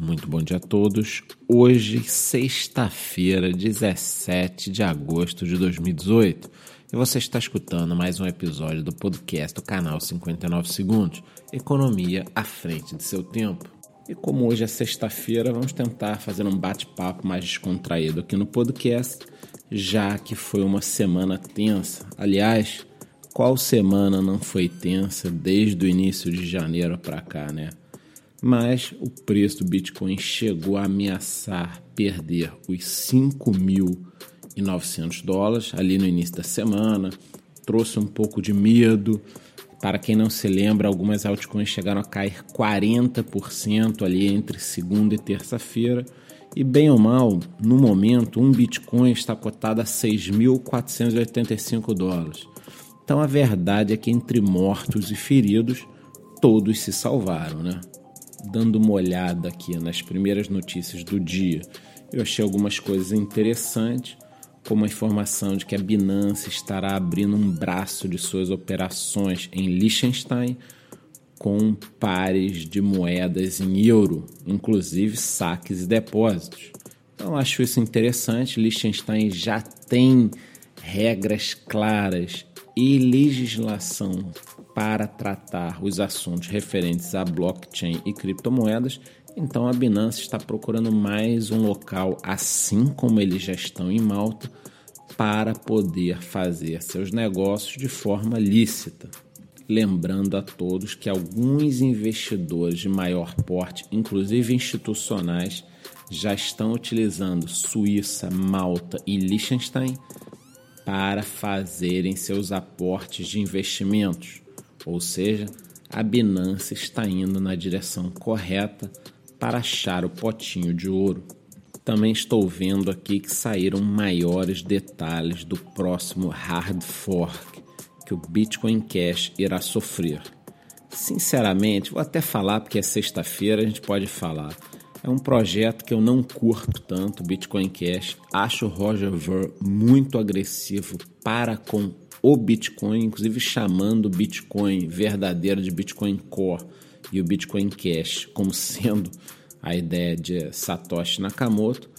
Muito bom dia a todos. Hoje, sexta-feira, 17 de agosto de 2018, e você está escutando mais um episódio do podcast do canal 59 Segundos Economia à frente de seu tempo. E como hoje é sexta-feira, vamos tentar fazer um bate-papo mais descontraído aqui no podcast, já que foi uma semana tensa. Aliás, qual semana não foi tensa desde o início de janeiro para cá, né? Mas o preço do Bitcoin chegou a ameaçar perder os 5.900 dólares ali no início da semana, trouxe um pouco de medo. Para quem não se lembra, algumas altcoins chegaram a cair 40% ali entre segunda e terça-feira. E bem ou mal, no momento, um Bitcoin está cotado a 6.485 dólares. Então a verdade é que entre mortos e feridos, todos se salvaram, né? Dando uma olhada aqui nas primeiras notícias do dia, eu achei algumas coisas interessantes, como a informação de que a Binance estará abrindo um braço de suas operações em Liechtenstein com pares de moedas em euro, inclusive saques e depósitos. Então acho isso interessante. Liechtenstein já tem regras claras e legislação para tratar os assuntos referentes a blockchain e criptomoedas, então a Binance está procurando mais um local, assim como eles já estão em Malta, para poder fazer seus negócios de forma lícita. Lembrando a todos que alguns investidores de maior porte, inclusive institucionais, já estão utilizando Suíça, Malta e Liechtenstein para fazerem seus aportes de investimentos ou seja, a Binance está indo na direção correta para achar o potinho de ouro. Também estou vendo aqui que saíram maiores detalhes do próximo hard fork que o Bitcoin Cash irá sofrer. Sinceramente, vou até falar porque é sexta-feira, a gente pode falar. É um projeto que eu não curto tanto, Bitcoin Cash. Acho o Roger Ver muito agressivo para com o Bitcoin, inclusive chamando o Bitcoin verdadeiro de Bitcoin Core e o Bitcoin Cash como sendo a ideia de Satoshi Nakamoto.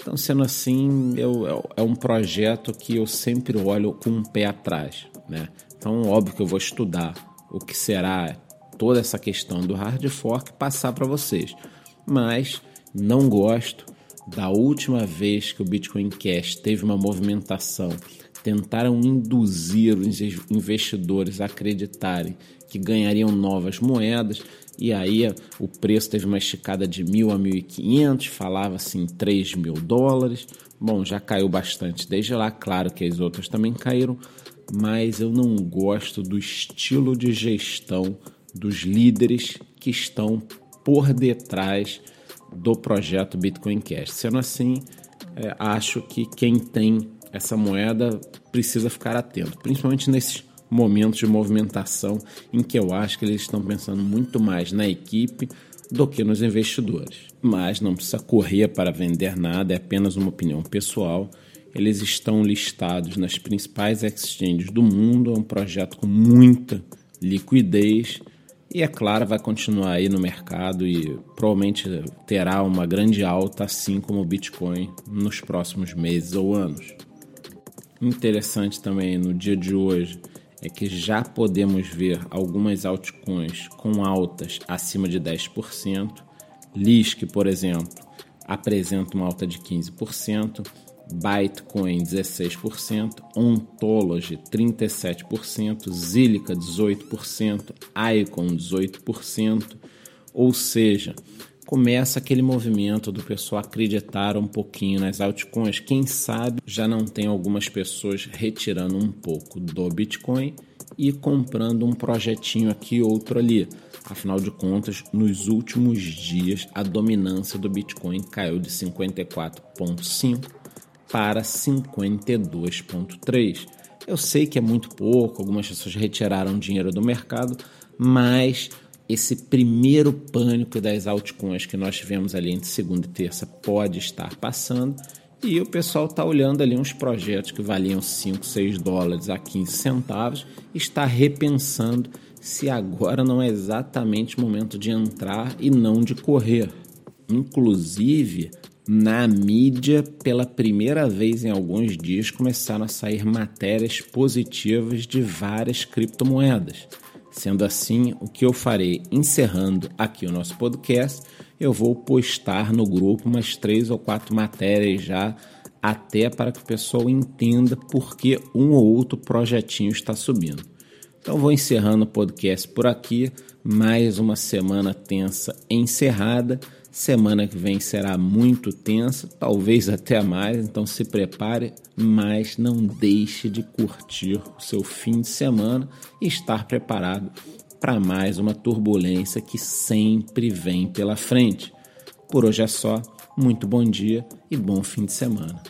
Então, sendo assim, eu, é um projeto que eu sempre olho com um pé atrás. Né? Então, óbvio que eu vou estudar o que será toda essa questão do hard fork passar para vocês. Mas não gosto da última vez que o Bitcoin Cash teve uma movimentação tentaram induzir os investidores a acreditarem que ganhariam novas moedas e aí o preço teve uma esticada de mil a mil e quinhentos, falava assim três mil dólares. Bom, já caiu bastante desde lá, claro que as outras também caíram, mas eu não gosto do estilo de gestão dos líderes que estão por detrás do projeto Bitcoin Cash. Sendo assim, é, acho que quem tem essa moeda precisa ficar atento, principalmente nesses momentos de movimentação em que eu acho que eles estão pensando muito mais na equipe do que nos investidores. Mas não precisa correr para vender nada, é apenas uma opinião pessoal. Eles estão listados nas principais exchanges do mundo, é um projeto com muita liquidez e, é claro, vai continuar aí no mercado e provavelmente terá uma grande alta, assim como o Bitcoin, nos próximos meses ou anos interessante também no dia de hoje é que já podemos ver algumas altcoins com altas acima de 10%. Lisk, por exemplo, apresenta uma alta de 15%, Bytecoin 16%, Ontology 37%, Zilliqa 18%, Icon 18%, ou seja, começa aquele movimento do pessoal acreditar um pouquinho nas altcoins. Quem sabe já não tem algumas pessoas retirando um pouco do Bitcoin e comprando um projetinho aqui outro ali. Afinal de contas, nos últimos dias a dominância do Bitcoin caiu de 54,5 para 52,3. Eu sei que é muito pouco, algumas pessoas retiraram dinheiro do mercado, mas esse primeiro pânico das altcoins que nós tivemos ali entre segunda e terça pode estar passando e o pessoal está olhando ali uns projetos que valiam 5, 6 dólares a 15 centavos está repensando se agora não é exatamente o momento de entrar e não de correr. Inclusive, na mídia, pela primeira vez em alguns dias, começaram a sair matérias positivas de várias criptomoedas. Sendo assim, o que eu farei encerrando aqui o nosso podcast, eu vou postar no grupo umas três ou quatro matérias já, até para que o pessoal entenda por que um ou outro projetinho está subindo. Então vou encerrando o podcast por aqui. Mais uma semana tensa encerrada. Semana que vem será muito tensa, talvez até mais, então se prepare, mas não deixe de curtir o seu fim de semana e estar preparado para mais uma turbulência que sempre vem pela frente. Por hoje é só, muito bom dia e bom fim de semana.